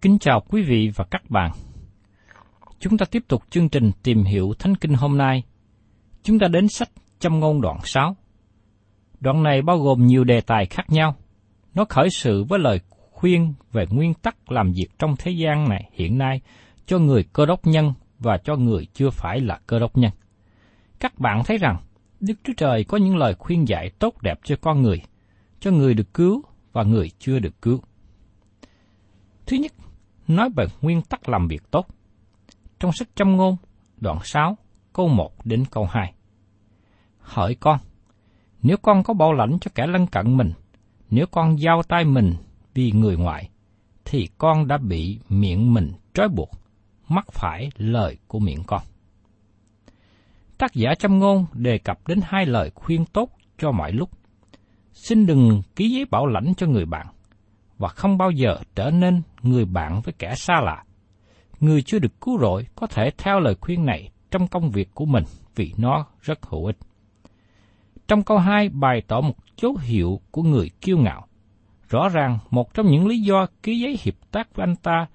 Kính chào quý vị và các bạn. Chúng ta tiếp tục chương trình tìm hiểu Thánh Kinh hôm nay. Chúng ta đến sách Châm ngôn đoạn 6. Đoạn này bao gồm nhiều đề tài khác nhau. Nó khởi sự với lời khuyên về nguyên tắc làm việc trong thế gian này hiện nay cho người cơ đốc nhân và cho người chưa phải là cơ đốc nhân. Các bạn thấy rằng Đức Chúa Trời có những lời khuyên dạy tốt đẹp cho con người, cho người được cứu và người chưa được cứu. Thứ nhất, nói về nguyên tắc làm việc tốt. Trong sách Châm ngôn, đoạn 6, câu 1 đến câu 2. Hỡi con, nếu con có bảo lãnh cho kẻ lân cận mình, nếu con giao tay mình vì người ngoại, thì con đã bị miệng mình trói buộc, mắc phải lời của miệng con. Tác giả Châm ngôn đề cập đến hai lời khuyên tốt cho mọi lúc. Xin đừng ký giấy bảo lãnh cho người bạn, và không bao giờ trở nên người bạn với kẻ xa lạ. Người chưa được cứu rỗi có thể theo lời khuyên này trong công việc của mình vì nó rất hữu ích. Trong câu 2 bày tỏ một dấu hiệu của người kiêu ngạo. Rõ ràng một trong những lý do ký giấy hiệp tác với anh ta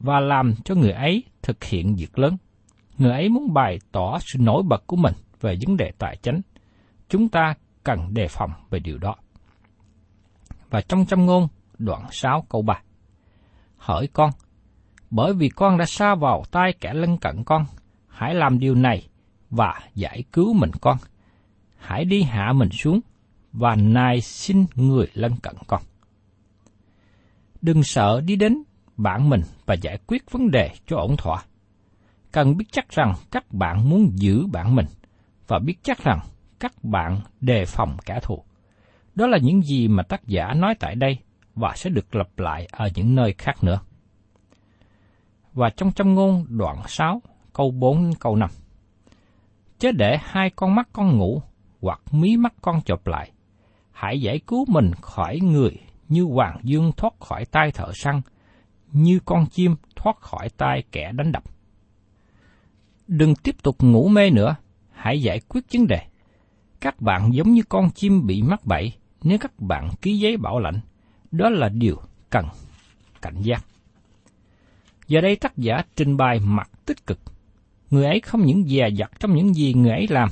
và làm cho người ấy thực hiện việc lớn. Người ấy muốn bày tỏ sự nổi bật của mình về vấn đề tài chính. Chúng ta cần đề phòng về điều đó. Và trong châm ngôn, đoạn 6 câu 3. Hỡi con, bởi vì con đã xa vào tay kẻ lân cận con, hãy làm điều này và giải cứu mình con. Hãy đi hạ mình xuống và nài xin người lân cận con. Đừng sợ đi đến bạn mình và giải quyết vấn đề cho ổn thỏa. Cần biết chắc rằng các bạn muốn giữ bạn mình và biết chắc rằng các bạn đề phòng kẻ thù. Đó là những gì mà tác giả nói tại đây và sẽ được lặp lại ở những nơi khác nữa. Và trong châm ngôn đoạn 6, câu 4 câu 5. Chớ để hai con mắt con ngủ, hoặc mí mắt con chộp lại. Hãy giải cứu mình khỏi người như hoàng dương thoát khỏi tay thợ săn, như con chim thoát khỏi tay kẻ đánh đập. Đừng tiếp tục ngủ mê nữa, hãy giải quyết vấn đề. Các bạn giống như con chim bị mắc bẫy nếu các bạn ký giấy bảo lãnh. Đó là điều cần cảnh giác. Giờ đây tác giả trình bày mặt tích cực. Người ấy không những dè dặt trong những gì người ấy làm,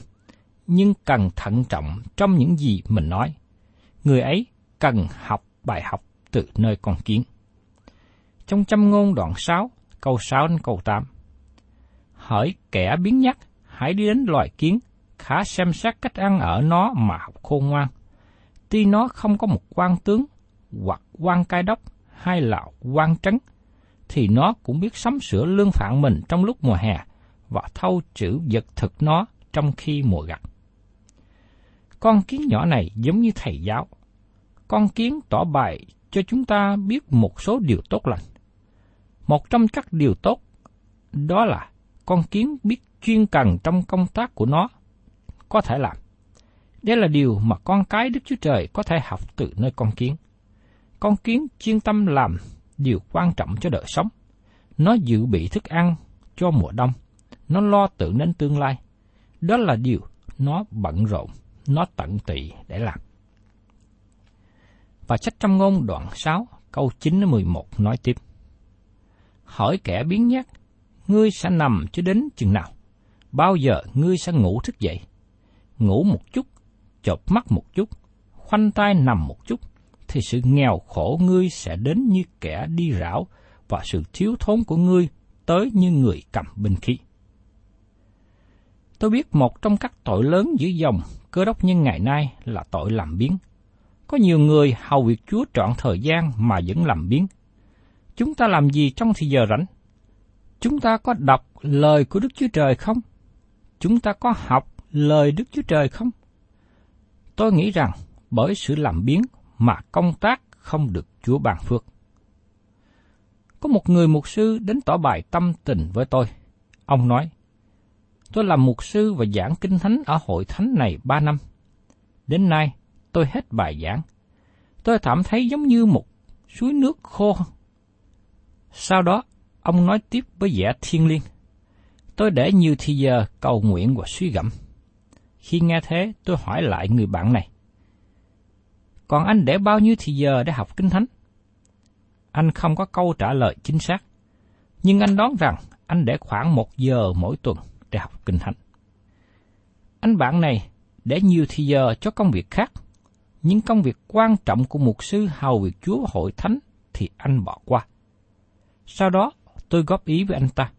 nhưng cần thận trọng trong những gì mình nói. Người ấy cần học bài học từ nơi con kiến. Trong châm ngôn đoạn 6, câu 6 đến câu 8. Hỡi kẻ biến nhắc, hãy đi đến loài kiến, khá xem xét cách ăn ở nó mà học khôn ngoan. Tuy nó không có một quan tướng, hoặc quan cai đốc, hay là quan trấn, thì nó cũng biết sắm sửa lương phạn mình trong lúc mùa hè và thâu trữ vật thực nó trong khi mùa gặt. Con kiến nhỏ này giống như thầy giáo. Con kiến tỏ bài cho chúng ta biết một số điều tốt lành. Một trong các điều tốt đó là con kiến biết chuyên cần trong công tác của nó có thể làm. Đây là điều mà con cái Đức Chúa Trời có thể học từ nơi con kiến. Con kiến chuyên tâm làm điều quan trọng cho đời sống. Nó dự bị thức ăn cho mùa đông. Nó lo tưởng đến tương lai. Đó là điều nó bận rộn, nó tận tụy để làm. Và sách trong ngôn đoạn 6, câu 9 đến 11 nói tiếp. Hỏi kẻ biến nhát, ngươi sẽ nằm cho đến chừng nào? Bao giờ ngươi sẽ ngủ thức dậy? Ngủ một chút, chợp mắt một chút, khoanh tay nằm một chút, thì sự nghèo khổ ngươi sẽ đến như kẻ đi rảo, và sự thiếu thốn của ngươi tới như người cầm binh khí. Tôi biết một trong các tội lớn dưới dòng cơ đốc nhân ngày nay là tội làm biến. Có nhiều người hầu việc Chúa trọn thời gian mà vẫn làm biến. Chúng ta làm gì trong thời giờ rảnh? Chúng ta có đọc lời của Đức Chúa Trời không? Chúng ta có học lời Đức Chúa Trời không? Tôi nghĩ rằng bởi sự làm biến mà công tác không được Chúa ban phước. Có một người mục sư đến tỏ bài tâm tình với tôi. Ông nói, tôi làm mục sư và giảng kinh thánh ở hội thánh này ba năm. Đến nay, tôi hết bài giảng. Tôi cảm thấy giống như một suối nước khô. Sau đó, ông nói tiếp với vẻ thiên liêng. Tôi để nhiều thì giờ cầu nguyện và suy gẫm. Khi nghe thế, tôi hỏi lại người bạn này. Còn anh để bao nhiêu thì giờ để học kinh thánh? Anh không có câu trả lời chính xác. Nhưng anh đoán rằng anh để khoảng một giờ mỗi tuần để học kinh thánh. Anh bạn này để nhiều thì giờ cho công việc khác, nhưng công việc quan trọng của mục sư hầu việc Chúa hội thánh thì anh bỏ qua. Sau đó, tôi góp ý với anh ta.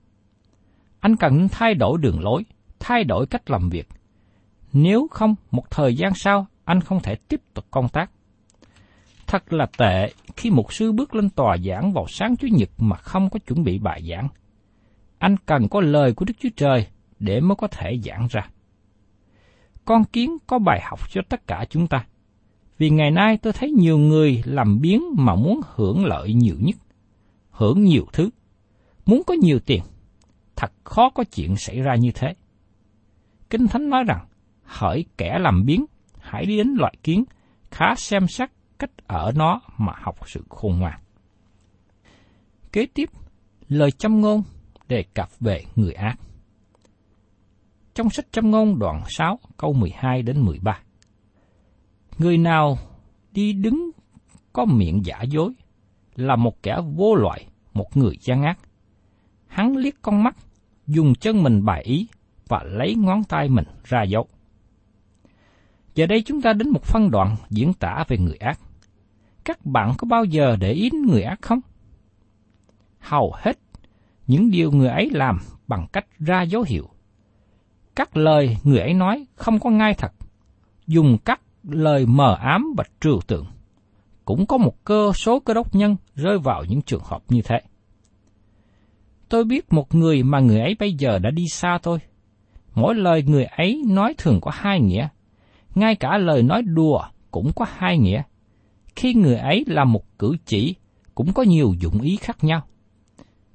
Anh cần thay đổi đường lối, thay đổi cách làm việc. Nếu không, một thời gian sau, anh không thể tiếp tục công tác. Thật là tệ khi một sư bước lên tòa giảng vào sáng Chủ nhật mà không có chuẩn bị bài giảng. Anh cần có lời của Đức Chúa Trời để mới có thể giảng ra. Con kiến có bài học cho tất cả chúng ta. Vì ngày nay tôi thấy nhiều người làm biến mà muốn hưởng lợi nhiều nhất, hưởng nhiều thứ, muốn có nhiều tiền. Thật khó có chuyện xảy ra như thế. Kinh Thánh nói rằng, hỡi kẻ làm biến, hãy đi đến loại kiến, khá xem xét cách ở nó mà học sự khôn ngoan. Kế tiếp, lời châm ngôn đề cập về người ác. Trong sách châm ngôn đoạn 6 câu 12 đến 13. Người nào đi đứng có miệng giả dối là một kẻ vô loại, một người gian ác. Hắn liếc con mắt, dùng chân mình bài ý và lấy ngón tay mình ra dấu. Giờ đây chúng ta đến một phân đoạn diễn tả về người ác các bạn có bao giờ để ý người ác không? Hầu hết những điều người ấy làm bằng cách ra dấu hiệu. Các lời người ấy nói không có ngay thật, dùng các lời mờ ám và trừu tượng. Cũng có một cơ số cơ đốc nhân rơi vào những trường hợp như thế. Tôi biết một người mà người ấy bây giờ đã đi xa tôi. Mỗi lời người ấy nói thường có hai nghĩa. Ngay cả lời nói đùa cũng có hai nghĩa khi người ấy làm một cử chỉ cũng có nhiều dụng ý khác nhau.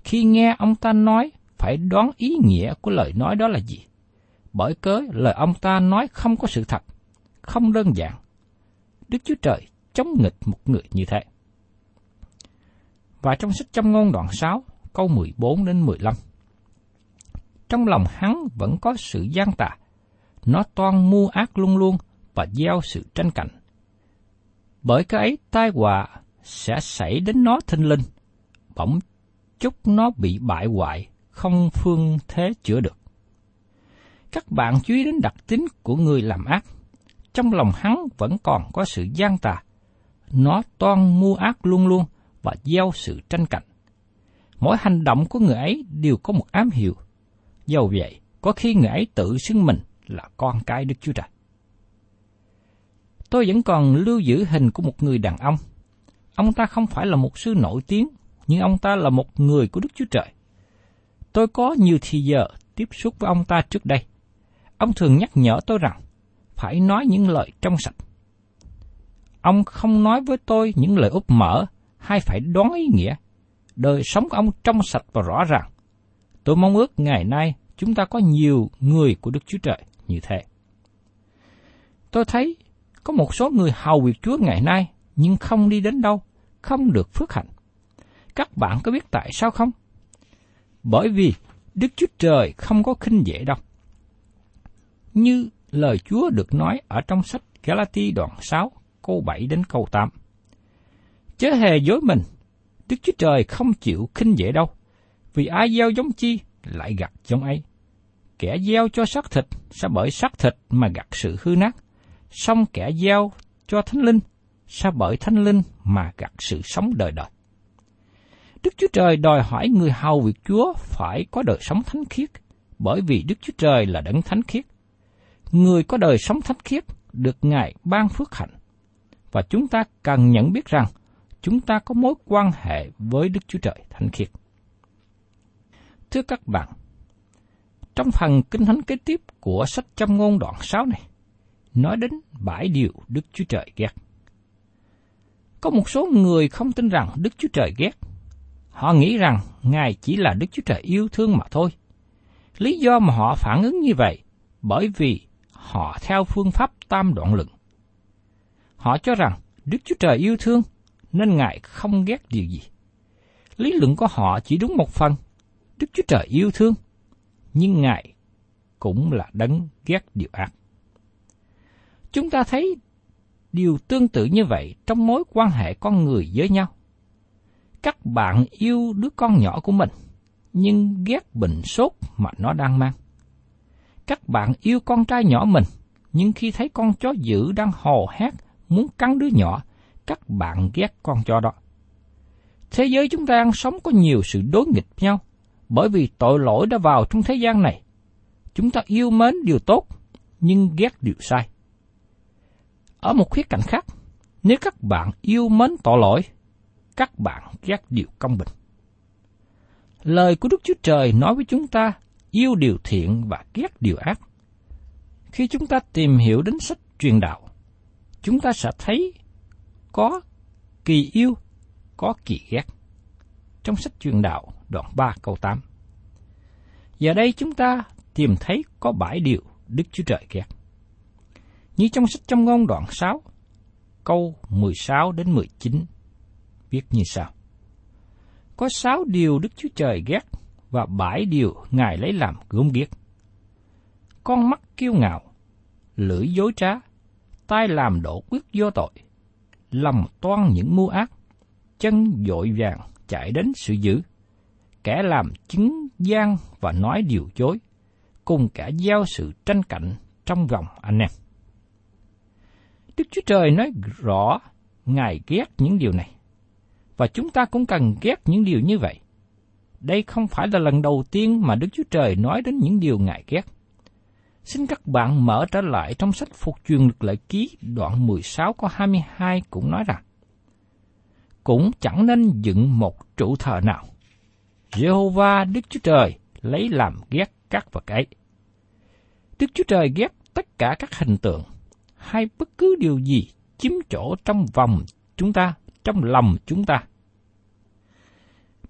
Khi nghe ông ta nói, phải đoán ý nghĩa của lời nói đó là gì. Bởi cớ lời ông ta nói không có sự thật, không đơn giản. Đức Chúa Trời chống nghịch một người như thế. Và trong sách châm ngôn đoạn 6, câu 14 đến 15. Trong lòng hắn vẫn có sự gian tà, nó toan mưu ác luôn luôn và gieo sự tranh cạnh bởi cái ấy tai họa sẽ xảy đến nó thinh linh, bỗng chúc nó bị bại hoại, không phương thế chữa được. Các bạn chú ý đến đặc tính của người làm ác. Trong lòng hắn vẫn còn có sự gian tà. Nó toan mua ác luôn luôn và gieo sự tranh cạnh. Mỗi hành động của người ấy đều có một ám hiệu. Dầu vậy, có khi người ấy tự xưng mình là con cái Đức Chúa Trời. Tôi vẫn còn lưu giữ hình của một người đàn ông. Ông ta không phải là một sư nổi tiếng, nhưng ông ta là một người của Đức Chúa Trời. Tôi có nhiều thì giờ tiếp xúc với ông ta trước đây. Ông thường nhắc nhở tôi rằng phải nói những lời trong sạch. Ông không nói với tôi những lời úp mở hay phải đoán ý nghĩa. Đời sống của ông trong sạch và rõ ràng. Tôi mong ước ngày nay chúng ta có nhiều người của Đức Chúa Trời như thế. Tôi thấy có một số người hầu việc Chúa ngày nay nhưng không đi đến đâu, không được phước hạnh. Các bạn có biết tại sao không? Bởi vì Đức Chúa Trời không có khinh dễ đâu. Như lời Chúa được nói ở trong sách Galati đoạn 6, câu 7 đến câu 8. Chớ hề dối mình, Đức Chúa Trời không chịu khinh dễ đâu, vì ai gieo giống chi lại gặt giống ấy. Kẻ gieo cho xác thịt sẽ bởi xác thịt mà gặt sự hư nát, song kẻ gieo cho thánh linh sao bởi thánh linh mà gặt sự sống đời đời. Đức Chúa Trời đòi hỏi người hầu việc Chúa phải có đời sống thánh khiết, bởi vì Đức Chúa Trời là đấng thánh khiết. Người có đời sống thánh khiết được Ngài ban phước hạnh. Và chúng ta cần nhận biết rằng chúng ta có mối quan hệ với Đức Chúa Trời thánh khiết. Thưa các bạn, trong phần kinh thánh kế tiếp của sách châm ngôn đoạn 6 này, nói đến bãi điều Đức Chúa Trời ghét. Có một số người không tin rằng Đức Chúa Trời ghét. Họ nghĩ rằng Ngài chỉ là Đức Chúa Trời yêu thương mà thôi. Lý do mà họ phản ứng như vậy bởi vì họ theo phương pháp tam đoạn luận. Họ cho rằng Đức Chúa Trời yêu thương nên Ngài không ghét điều gì. Lý luận của họ chỉ đúng một phần. Đức Chúa Trời yêu thương, nhưng Ngài cũng là đấng ghét điều ác. Chúng ta thấy điều tương tự như vậy trong mối quan hệ con người với nhau. Các bạn yêu đứa con nhỏ của mình, nhưng ghét bệnh sốt mà nó đang mang. Các bạn yêu con trai nhỏ mình, nhưng khi thấy con chó dữ đang hò hét muốn cắn đứa nhỏ, các bạn ghét con chó đó. Thế giới chúng ta đang sống có nhiều sự đối nghịch nhau, bởi vì tội lỗi đã vào trong thế gian này. Chúng ta yêu mến điều tốt, nhưng ghét điều sai. Ở một khía cạnh khác, nếu các bạn yêu mến tội lỗi, các bạn ghét điều công bình. Lời của Đức Chúa Trời nói với chúng ta yêu điều thiện và ghét điều ác. Khi chúng ta tìm hiểu đến sách truyền đạo, chúng ta sẽ thấy có kỳ yêu, có kỳ ghét. Trong sách truyền đạo đoạn 3 câu 8. Giờ đây chúng ta tìm thấy có bảy điều Đức Chúa Trời ghét. Như trong sách trong ngôn đoạn 6, câu 16 đến 19, viết như sau. Có sáu điều Đức Chúa Trời ghét và bảy điều Ngài lấy làm gớm ghiếc. Con mắt kiêu ngạo, lưỡi dối trá, tai làm đổ quyết vô tội, lòng toan những mưu ác, chân dội vàng chạy đến sự dữ, kẻ làm chứng gian và nói điều dối, cùng cả giao sự tranh cạnh trong vòng anh em. Đức Chúa Trời nói rõ, Ngài ghét những điều này. Và chúng ta cũng cần ghét những điều như vậy. Đây không phải là lần đầu tiên mà Đức Chúa Trời nói đến những điều Ngài ghét. Xin các bạn mở trở lại trong sách Phục truyền lực lợi ký, đoạn 16 có 22 cũng nói rằng, Cũng chẳng nên dựng một trụ thờ nào. Jehovah Đức Chúa Trời lấy làm ghét các vật ấy. Đức Chúa Trời ghét tất cả các hình tượng hay bất cứ điều gì chiếm chỗ trong vòng chúng ta, trong lòng chúng ta.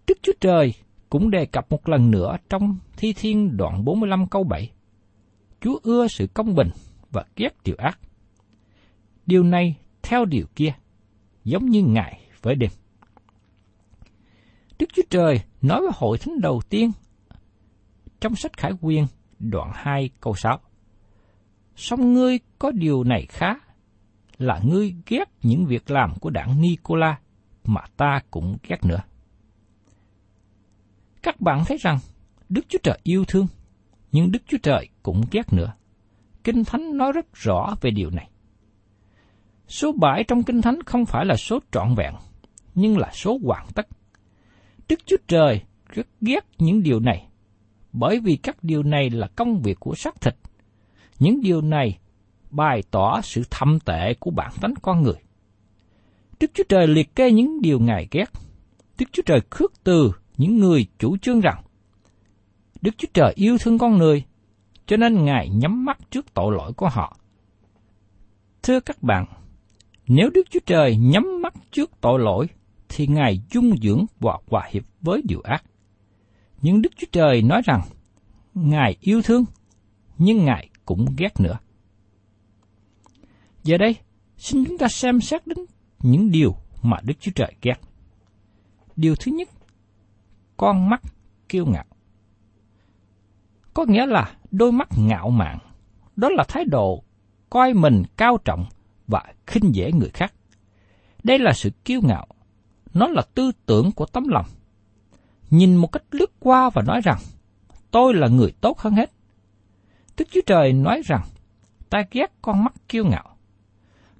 Đức Chúa Trời cũng đề cập một lần nữa trong Thi Thiên đoạn 45 câu 7. Chúa ưa sự công bình và ghét điều ác. Điều này theo điều kia, giống như ngày với đêm. Đức Chúa Trời nói với hội thánh đầu tiên trong sách Khải Quyên đoạn 2 câu 6 song ngươi có điều này khá, là ngươi ghét những việc làm của đảng Nicola mà ta cũng ghét nữa. Các bạn thấy rằng Đức Chúa Trời yêu thương, nhưng Đức Chúa Trời cũng ghét nữa. Kinh Thánh nói rất rõ về điều này. Số bảy trong Kinh Thánh không phải là số trọn vẹn, nhưng là số hoàn tất. Đức Chúa Trời rất ghét những điều này, bởi vì các điều này là công việc của xác thịt. Những điều này bày tỏ sự thâm tệ của bản tánh con người. Đức Chúa Trời liệt kê những điều Ngài ghét. Đức Chúa Trời khước từ những người chủ trương rằng Đức Chúa Trời yêu thương con người, cho nên Ngài nhắm mắt trước tội lỗi của họ. Thưa các bạn, nếu Đức Chúa Trời nhắm mắt trước tội lỗi, thì Ngài dung dưỡng và hòa hiệp với điều ác. Nhưng Đức Chúa Trời nói rằng, Ngài yêu thương, nhưng Ngài cũng ghét nữa. Giờ đây, xin chúng ta xem xét đến những điều mà Đức Chúa Trời ghét. Điều thứ nhất, con mắt kiêu ngạo. Có nghĩa là đôi mắt ngạo mạn, đó là thái độ coi mình cao trọng và khinh dễ người khác. Đây là sự kiêu ngạo, nó là tư tưởng của tấm lòng. Nhìn một cách lướt qua và nói rằng, tôi là người tốt hơn hết. Đức Chúa Trời nói rằng, ta ghét con mắt kiêu ngạo.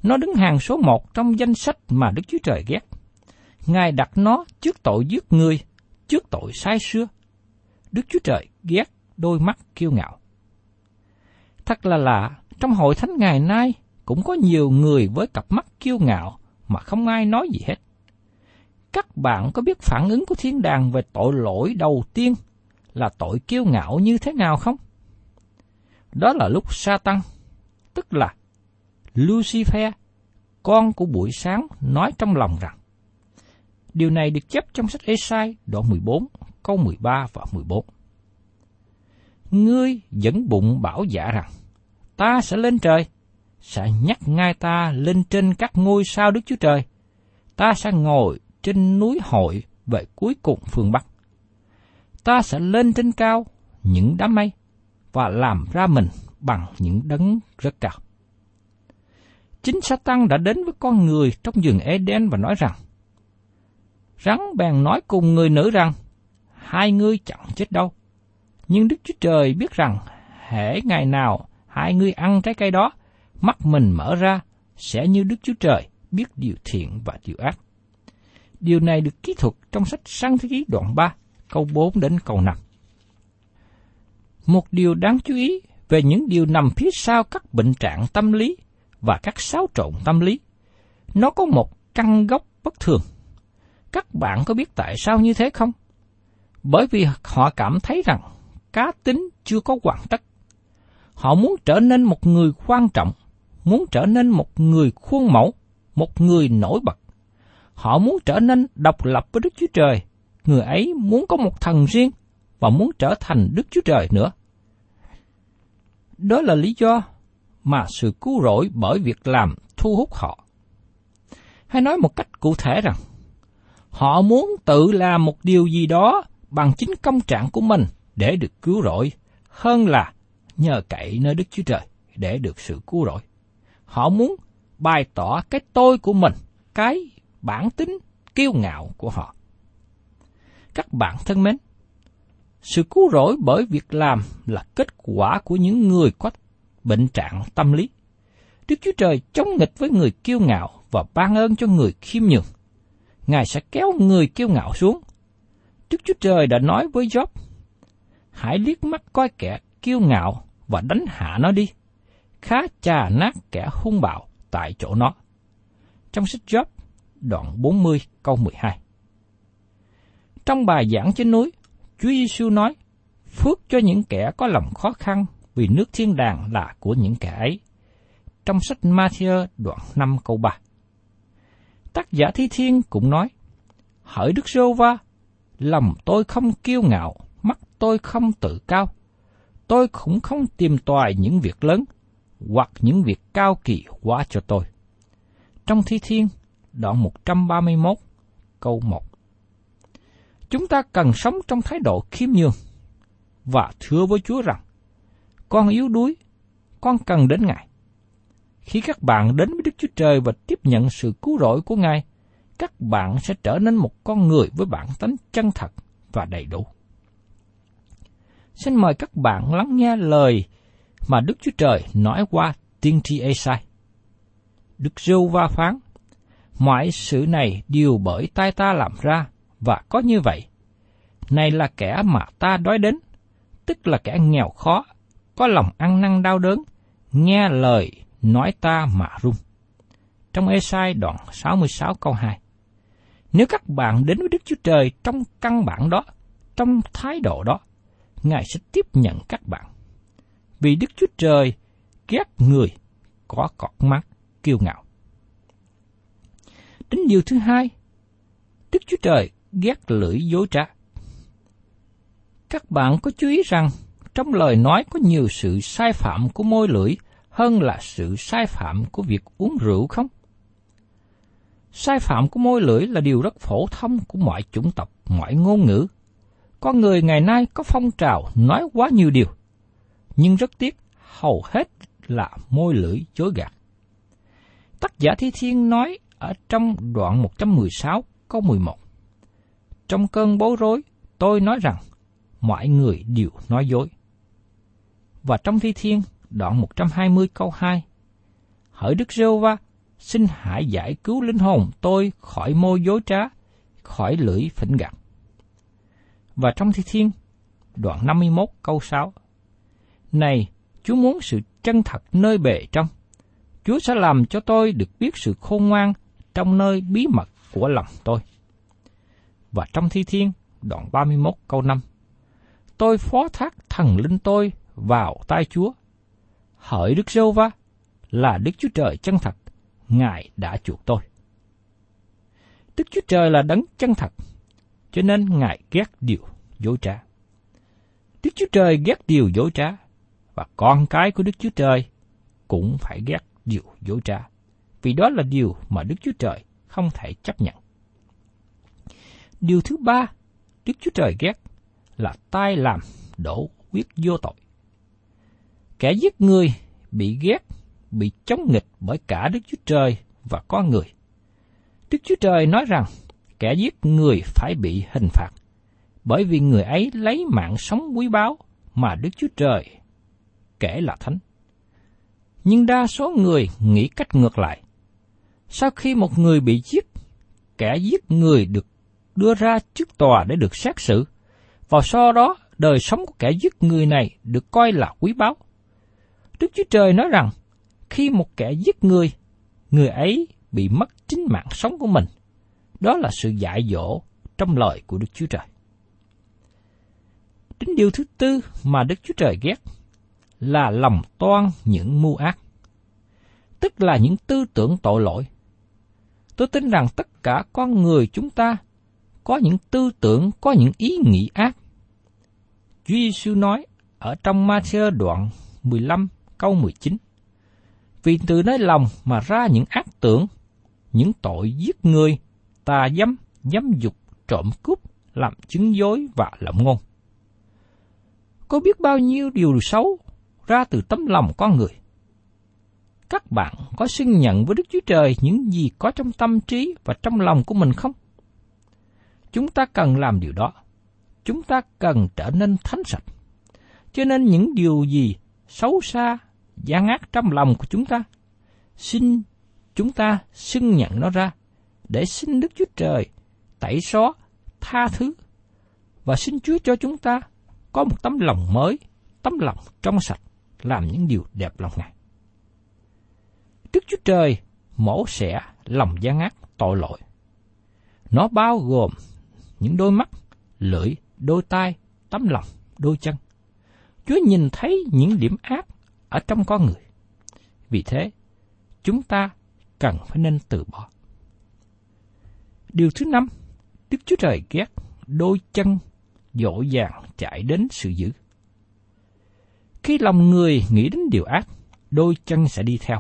Nó đứng hàng số một trong danh sách mà Đức Chúa Trời ghét. Ngài đặt nó trước tội giết người, trước tội sai xưa. Đức Chúa Trời ghét đôi mắt kiêu ngạo. Thật là lạ, trong hội thánh ngày nay cũng có nhiều người với cặp mắt kiêu ngạo mà không ai nói gì hết. Các bạn có biết phản ứng của thiên đàng về tội lỗi đầu tiên là tội kiêu ngạo như thế nào không? Đó là lúc Satan, tức là Lucifer, con của buổi sáng nói trong lòng rằng Điều này được chép trong sách Esai đoạn 14, câu 13 và 14. Ngươi dẫn bụng bảo giả rằng, ta sẽ lên trời, sẽ nhắc ngay ta lên trên các ngôi sao Đức Chúa Trời. Ta sẽ ngồi trên núi hội về cuối cùng phương Bắc. Ta sẽ lên trên cao những đám mây và làm ra mình bằng những đấng rất cao. Chính Satan đã đến với con người trong rừng Eden và nói rằng, Rắn bèn nói cùng người nữ rằng, hai ngươi chẳng chết đâu. Nhưng Đức Chúa Trời biết rằng, hễ ngày nào hai ngươi ăn trái cây đó, mắt mình mở ra, sẽ như Đức Chúa Trời biết điều thiện và điều ác. Điều này được kỹ thuật trong sách Sáng Thế Ký đoạn 3, câu 4 đến câu 5. Một điều đáng chú ý về những điều nằm phía sau các bệnh trạng tâm lý và các xáo trộn tâm lý. Nó có một căn gốc bất thường. Các bạn có biết tại sao như thế không? Bởi vì họ cảm thấy rằng cá tính chưa có hoàn tất. Họ muốn trở nên một người quan trọng, muốn trở nên một người khuôn mẫu, một người nổi bật. Họ muốn trở nên độc lập với Đức Chúa Trời. Người ấy muốn có một thần riêng và muốn trở thành Đức Chúa Trời nữa. Đó là lý do mà sự cứu rỗi bởi việc làm thu hút họ. Hay nói một cách cụ thể rằng, họ muốn tự làm một điều gì đó bằng chính công trạng của mình để được cứu rỗi, hơn là nhờ cậy nơi Đức Chúa Trời để được sự cứu rỗi. Họ muốn bày tỏ cái tôi của mình, cái bản tính kiêu ngạo của họ. Các bạn thân mến, sự cứu rỗi bởi việc làm là kết quả của những người có bệnh trạng tâm lý. Đức Chúa Trời chống nghịch với người kiêu ngạo và ban ơn cho người khiêm nhường. Ngài sẽ kéo người kiêu ngạo xuống. Đức Chúa Trời đã nói với Job, hãy liếc mắt coi kẻ kiêu ngạo và đánh hạ nó đi. Khá trà nát kẻ hung bạo tại chỗ nó. Trong sách Job, đoạn 40 câu 12. Trong bài giảng trên núi, Chúa Giêsu nói, phước cho những kẻ có lòng khó khăn vì nước thiên đàng là của những kẻ ấy. Trong sách Matthew đoạn 5 câu 3. Tác giả Thi Thiên cũng nói, Hỡi Đức Rô Va, lòng tôi không kiêu ngạo, mắt tôi không tự cao. Tôi cũng không tìm tòi những việc lớn, hoặc những việc cao kỳ quá cho tôi. Trong Thi Thiên, đoạn 131, câu 1. Chúng ta cần sống trong thái độ khiêm nhường và thưa với Chúa rằng, con yếu đuối, con cần đến Ngài. Khi các bạn đến với Đức Chúa Trời và tiếp nhận sự cứu rỗi của Ngài, các bạn sẽ trở nên một con người với bản tánh chân thật và đầy đủ. Xin mời các bạn lắng nghe lời mà Đức Chúa Trời nói qua tiên tri Esai. Đức Rêu Va phán, mọi sự này đều bởi tay ta làm ra, và có như vậy. này là kẻ mà ta đói đến, tức là kẻ nghèo khó, có lòng ăn năn đau đớn, nghe lời nói ta mà run. Trong Esai đoạn 66 câu 2 Nếu các bạn đến với Đức Chúa Trời trong căn bản đó, trong thái độ đó, Ngài sẽ tiếp nhận các bạn. Vì Đức Chúa Trời ghét người có cọt mắt kiêu ngạo. Đến điều thứ hai, Đức Chúa Trời ghét lưỡi dối trá. Các bạn có chú ý rằng trong lời nói có nhiều sự sai phạm của môi lưỡi hơn là sự sai phạm của việc uống rượu không? Sai phạm của môi lưỡi là điều rất phổ thông của mọi chủng tộc, mọi ngôn ngữ. Con người ngày nay có phong trào nói quá nhiều điều, nhưng rất tiếc hầu hết là môi lưỡi dối gạt. Tác giả Thi Thiên nói ở trong đoạn 116 câu 11. Trong cơn bối rối, tôi nói rằng mọi người đều nói dối. Và trong Thi Thiên, đoạn 120 câu 2, Hỡi Đức Rêu Va, xin hãy giải cứu linh hồn tôi khỏi môi dối trá, khỏi lưỡi phỉnh gạt. Và trong Thi Thiên, đoạn 51 câu 6, Này, Chúa muốn sự chân thật nơi bề trong. Chúa sẽ làm cho tôi được biết sự khôn ngoan trong nơi bí mật của lòng tôi. Và trong Thi Thiên, đoạn 31 câu 5, Tôi phó thác thần linh tôi vào tay Chúa. Hỡi Đức Sâu Va, là Đức Chúa Trời chân thật, Ngài đã chuộc tôi. Đức Chúa Trời là đấng chân thật, cho nên Ngài ghét điều dối trá. Đức Chúa Trời ghét điều dối trá, và con cái của Đức Chúa Trời cũng phải ghét điều dối trá, vì đó là điều mà Đức Chúa Trời không thể chấp nhận. Điều thứ ba, Đức Chúa Trời ghét là tai làm đổ quyết vô tội. Kẻ giết người bị ghét, bị chống nghịch bởi cả Đức Chúa Trời và con người. Đức Chúa Trời nói rằng kẻ giết người phải bị hình phạt, bởi vì người ấy lấy mạng sống quý báu mà Đức Chúa Trời kể là thánh. Nhưng đa số người nghĩ cách ngược lại. Sau khi một người bị giết, kẻ giết người được đưa ra trước tòa để được xét xử, và sau đó đời sống của kẻ giết người này được coi là quý báu. Đức Chúa Trời nói rằng, khi một kẻ giết người, người ấy bị mất chính mạng sống của mình. Đó là sự dạy dỗ trong lời của Đức Chúa Trời. Đến điều thứ tư mà Đức Chúa Trời ghét là lòng toan những mưu ác, tức là những tư tưởng tội lỗi. Tôi tin rằng tất cả con người chúng ta có những tư tưởng, có những ý nghĩ ác. Chúa Giêsu nói ở trong Matthew đoạn 15 câu 19. Vì từ nơi lòng mà ra những ác tưởng, những tội giết người, tà dâm, dâm dục, trộm cướp, làm chứng dối và lộng ngôn. Có biết bao nhiêu điều xấu ra từ tấm lòng con người. Các bạn có xưng nhận với Đức Chúa Trời những gì có trong tâm trí và trong lòng của mình không? Chúng ta cần làm điều đó. Chúng ta cần trở nên thánh sạch. Cho nên những điều gì xấu xa, gian ác trong lòng của chúng ta, xin chúng ta xưng nhận nó ra, để xin Đức Chúa Trời tẩy xóa, tha thứ, và xin Chúa cho chúng ta có một tấm lòng mới, tấm lòng trong sạch, làm những điều đẹp lòng Ngài. Đức Chúa Trời mổ xẻ lòng gian ác tội lỗi. Nó bao gồm những đôi mắt, lưỡi, đôi tai, tấm lòng, đôi chân. Chúa nhìn thấy những điểm ác ở trong con người. Vì thế, chúng ta cần phải nên từ bỏ. Điều thứ năm, Đức Chúa Trời ghét đôi chân dỗ dàng chạy đến sự dữ. Khi lòng người nghĩ đến điều ác, đôi chân sẽ đi theo.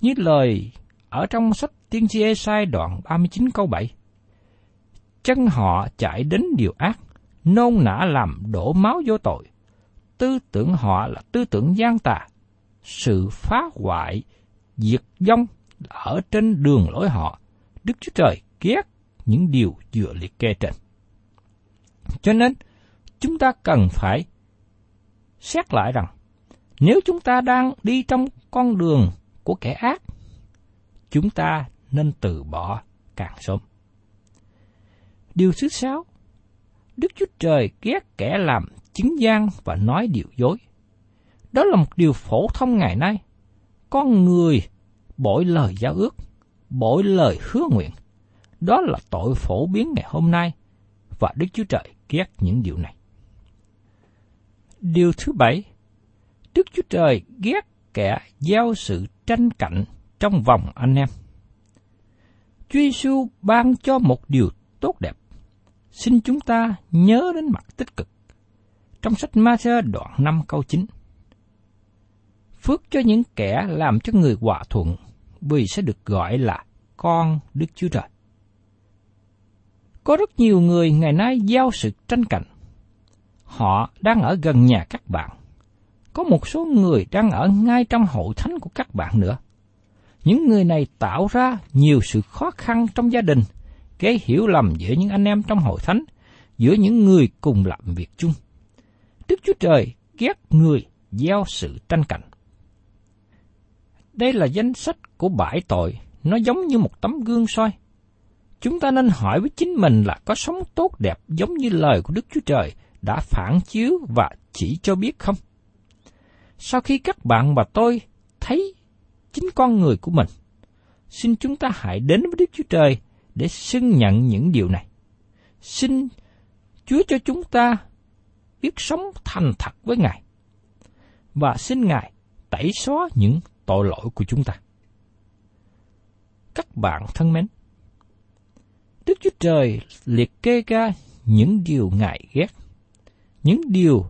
Như lời ở trong sách Tiên tri Esai đoạn 39 câu 7. Chân họ chạy đến điều ác, nôn nã làm đổ máu vô tội. Tư tưởng họ là tư tưởng gian tà, sự phá hoại, diệt vong ở trên đường lối họ. Đức Chúa Trời ghét những điều vừa liệt kê trên. Cho nên, chúng ta cần phải xét lại rằng nếu chúng ta đang đi trong con đường của kẻ ác, chúng ta nên từ bỏ càng sớm. Điều thứ sáu, Đức Chúa Trời ghét kẻ làm chứng gian và nói điều dối. Đó là một điều phổ thông ngày nay. Con người bội lời giao ước, bội lời hứa nguyện. Đó là tội phổ biến ngày hôm nay và Đức Chúa Trời ghét những điều này. Điều thứ bảy, Đức Chúa Trời ghét kẻ giao sự tranh cạnh trong vòng anh em. Chúa Giêsu ban cho một điều tốt đẹp. Xin chúng ta nhớ đến mặt tích cực. Trong sách Ma-thơ đoạn 5 câu 9. Phước cho những kẻ làm cho người hòa thuận, vì sẽ được gọi là con Đức Chúa Trời. Có rất nhiều người ngày nay giao sự tranh cạnh. Họ đang ở gần nhà các bạn. Có một số người đang ở ngay trong hội thánh của các bạn nữa. Những người này tạo ra nhiều sự khó khăn trong gia đình, gây hiểu lầm giữa những anh em trong hội thánh, giữa những người cùng làm việc chung. Đức Chúa Trời ghét người gieo sự tranh cạnh. Đây là danh sách của bãi tội, nó giống như một tấm gương soi. Chúng ta nên hỏi với chính mình là có sống tốt đẹp giống như lời của Đức Chúa Trời đã phản chiếu và chỉ cho biết không? Sau khi các bạn và tôi thấy chính con người của mình, xin chúng ta hãy đến với Đức Chúa Trời để xưng nhận những điều này. Xin Chúa cho chúng ta biết sống thành thật với Ngài và xin Ngài tẩy xóa những tội lỗi của chúng ta. Các bạn thân mến, Đức Chúa Trời liệt kê ra những điều Ngài ghét, những điều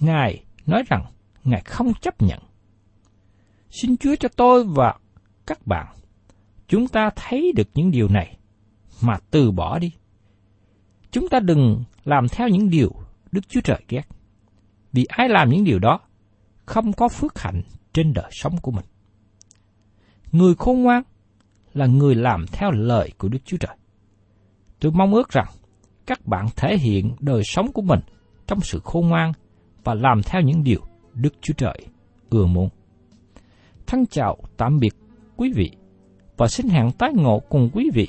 Ngài nói rằng Ngài không chấp nhận. Xin Chúa cho tôi và các bạn, chúng ta thấy được những điều này mà từ bỏ đi. Chúng ta đừng làm theo những điều Đức Chúa Trời ghét. Vì ai làm những điều đó, không có phước hạnh trên đời sống của mình. Người khôn ngoan là người làm theo lời của Đức Chúa Trời. Tôi mong ước rằng các bạn thể hiện đời sống của mình trong sự khôn ngoan và làm theo những điều Đức Chúa Trời ưa muốn. Thân chào tạm biệt quý vị và xin hẹn tái ngộ cùng quý vị